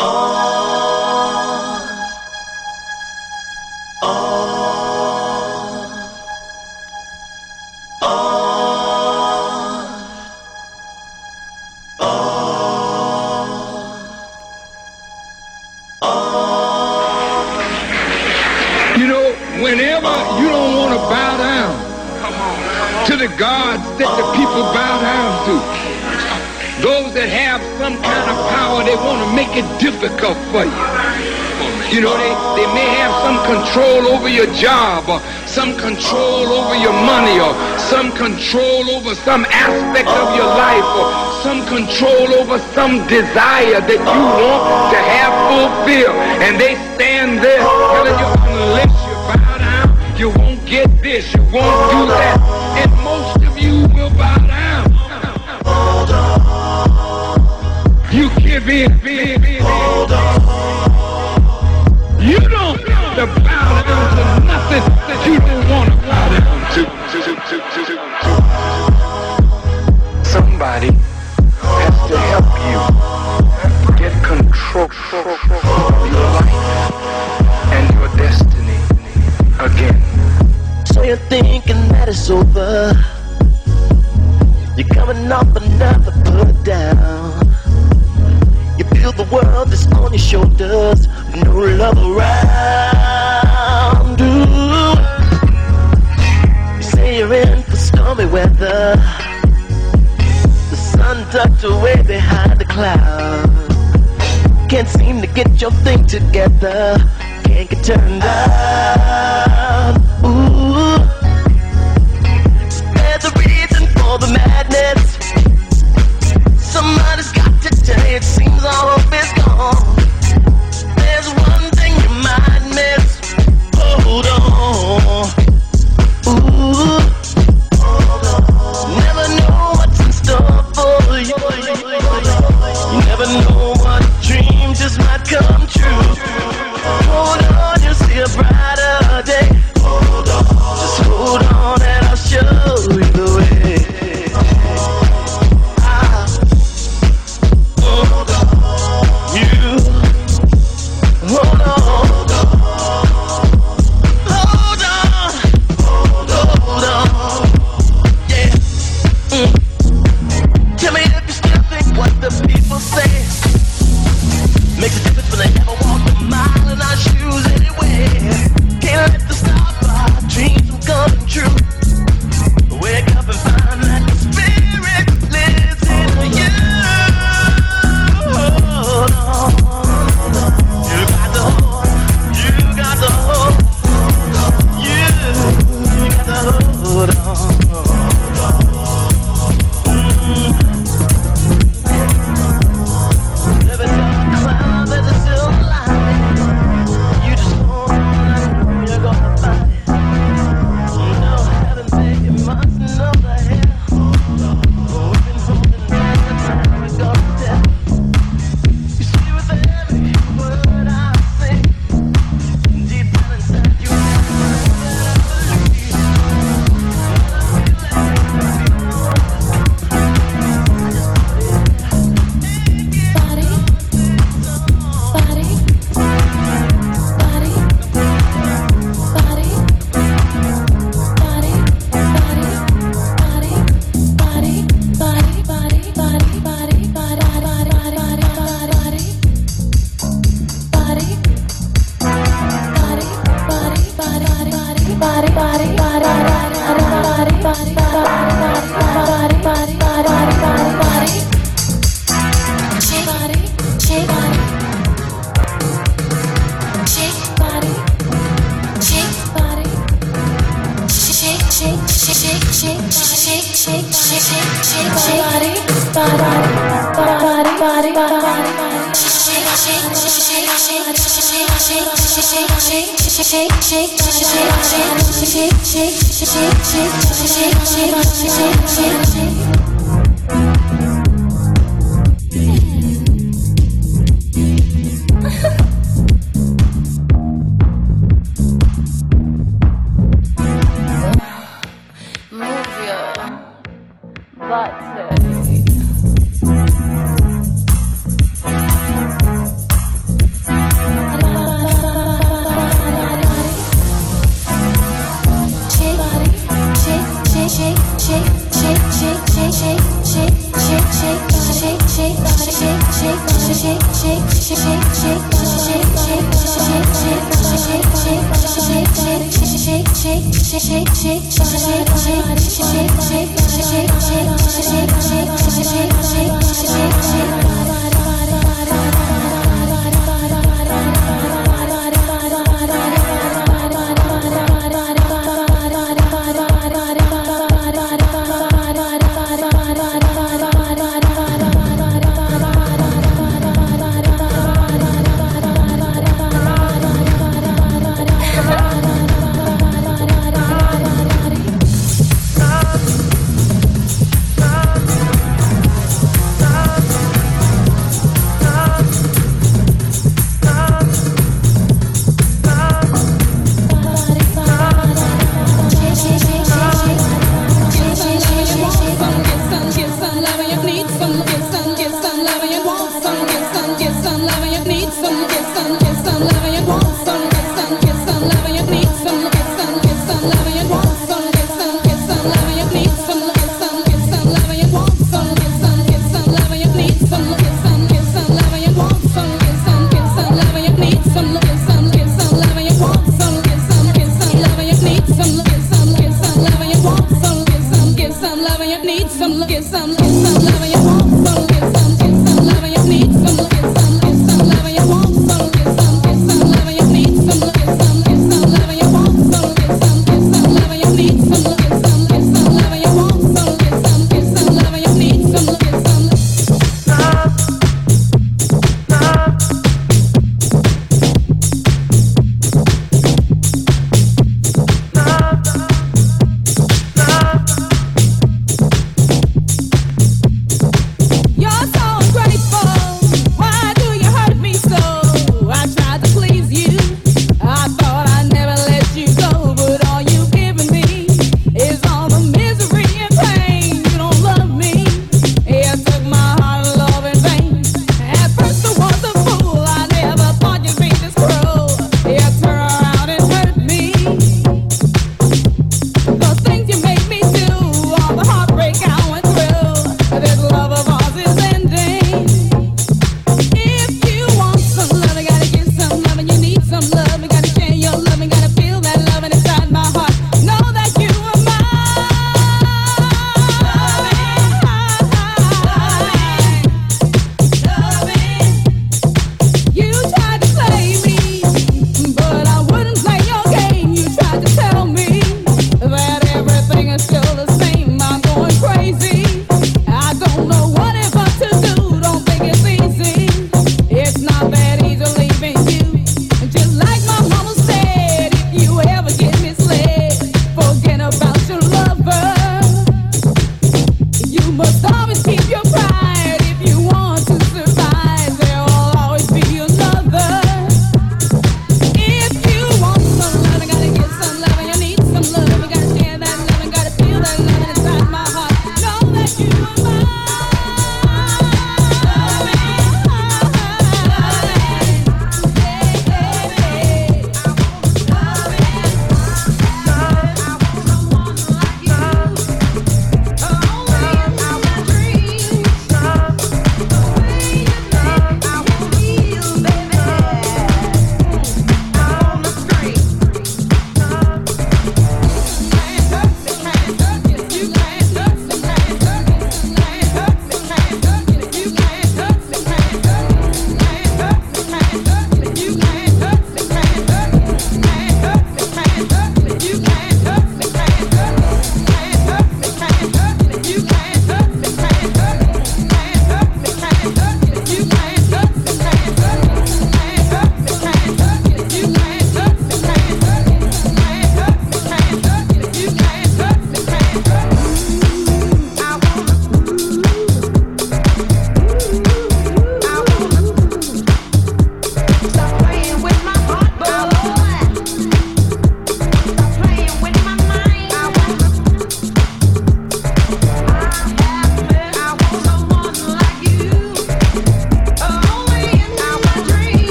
Oh. control over some aspect of your life or some control over some desire that you want to have fulfilled. And they stand there telling you, unless you bow down, you won't get this, you won't do that. And most of you will bow down. You give in. dust no love around. Ooh. You say you're in for stormy weather. The sun tucked away behind the clouds. Can't seem to get your thing together. Can't get turned out. what the people say.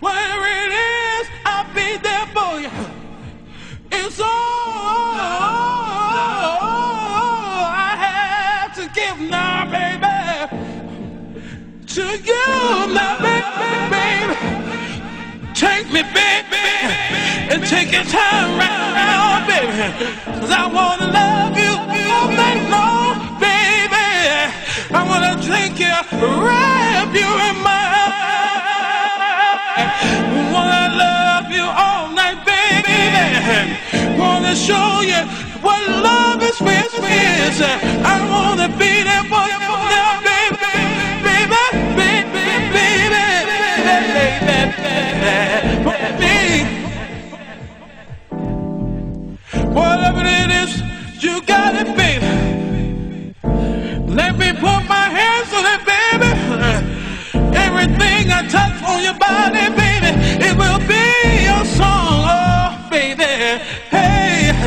Where it is, I'll be there for you. It's all I have to give now, baby. To you, baby, baby. Take me, baby, and take your time round, round I wanna love you baby. I wanna you, wrap you in my and wanna show you what love is, is, is. I wanna be there for you now, baby, baby, baby, baby, baby, baby, baby, me. Whatever it is, you got it, baby. Let me put my hands on it, baby. Everything I touch on your body, baby.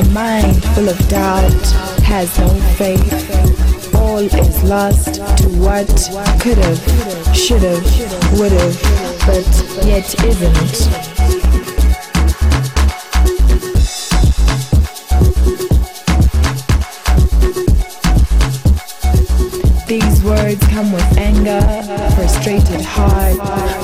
A mind full of doubt has no faith. All is lost to what could've, should've, would've, but yet isn't. These words come with anger, frustrated heart,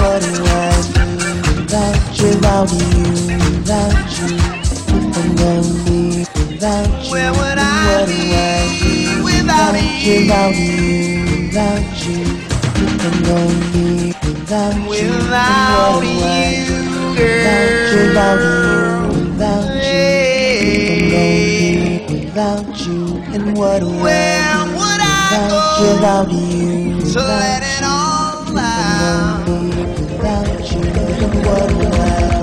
what it was without you, without you, without you. Without you. Where would I be without you, without you, without you? Without you, without you. Without you, without you, without you, and what a world without you, without you. world wide.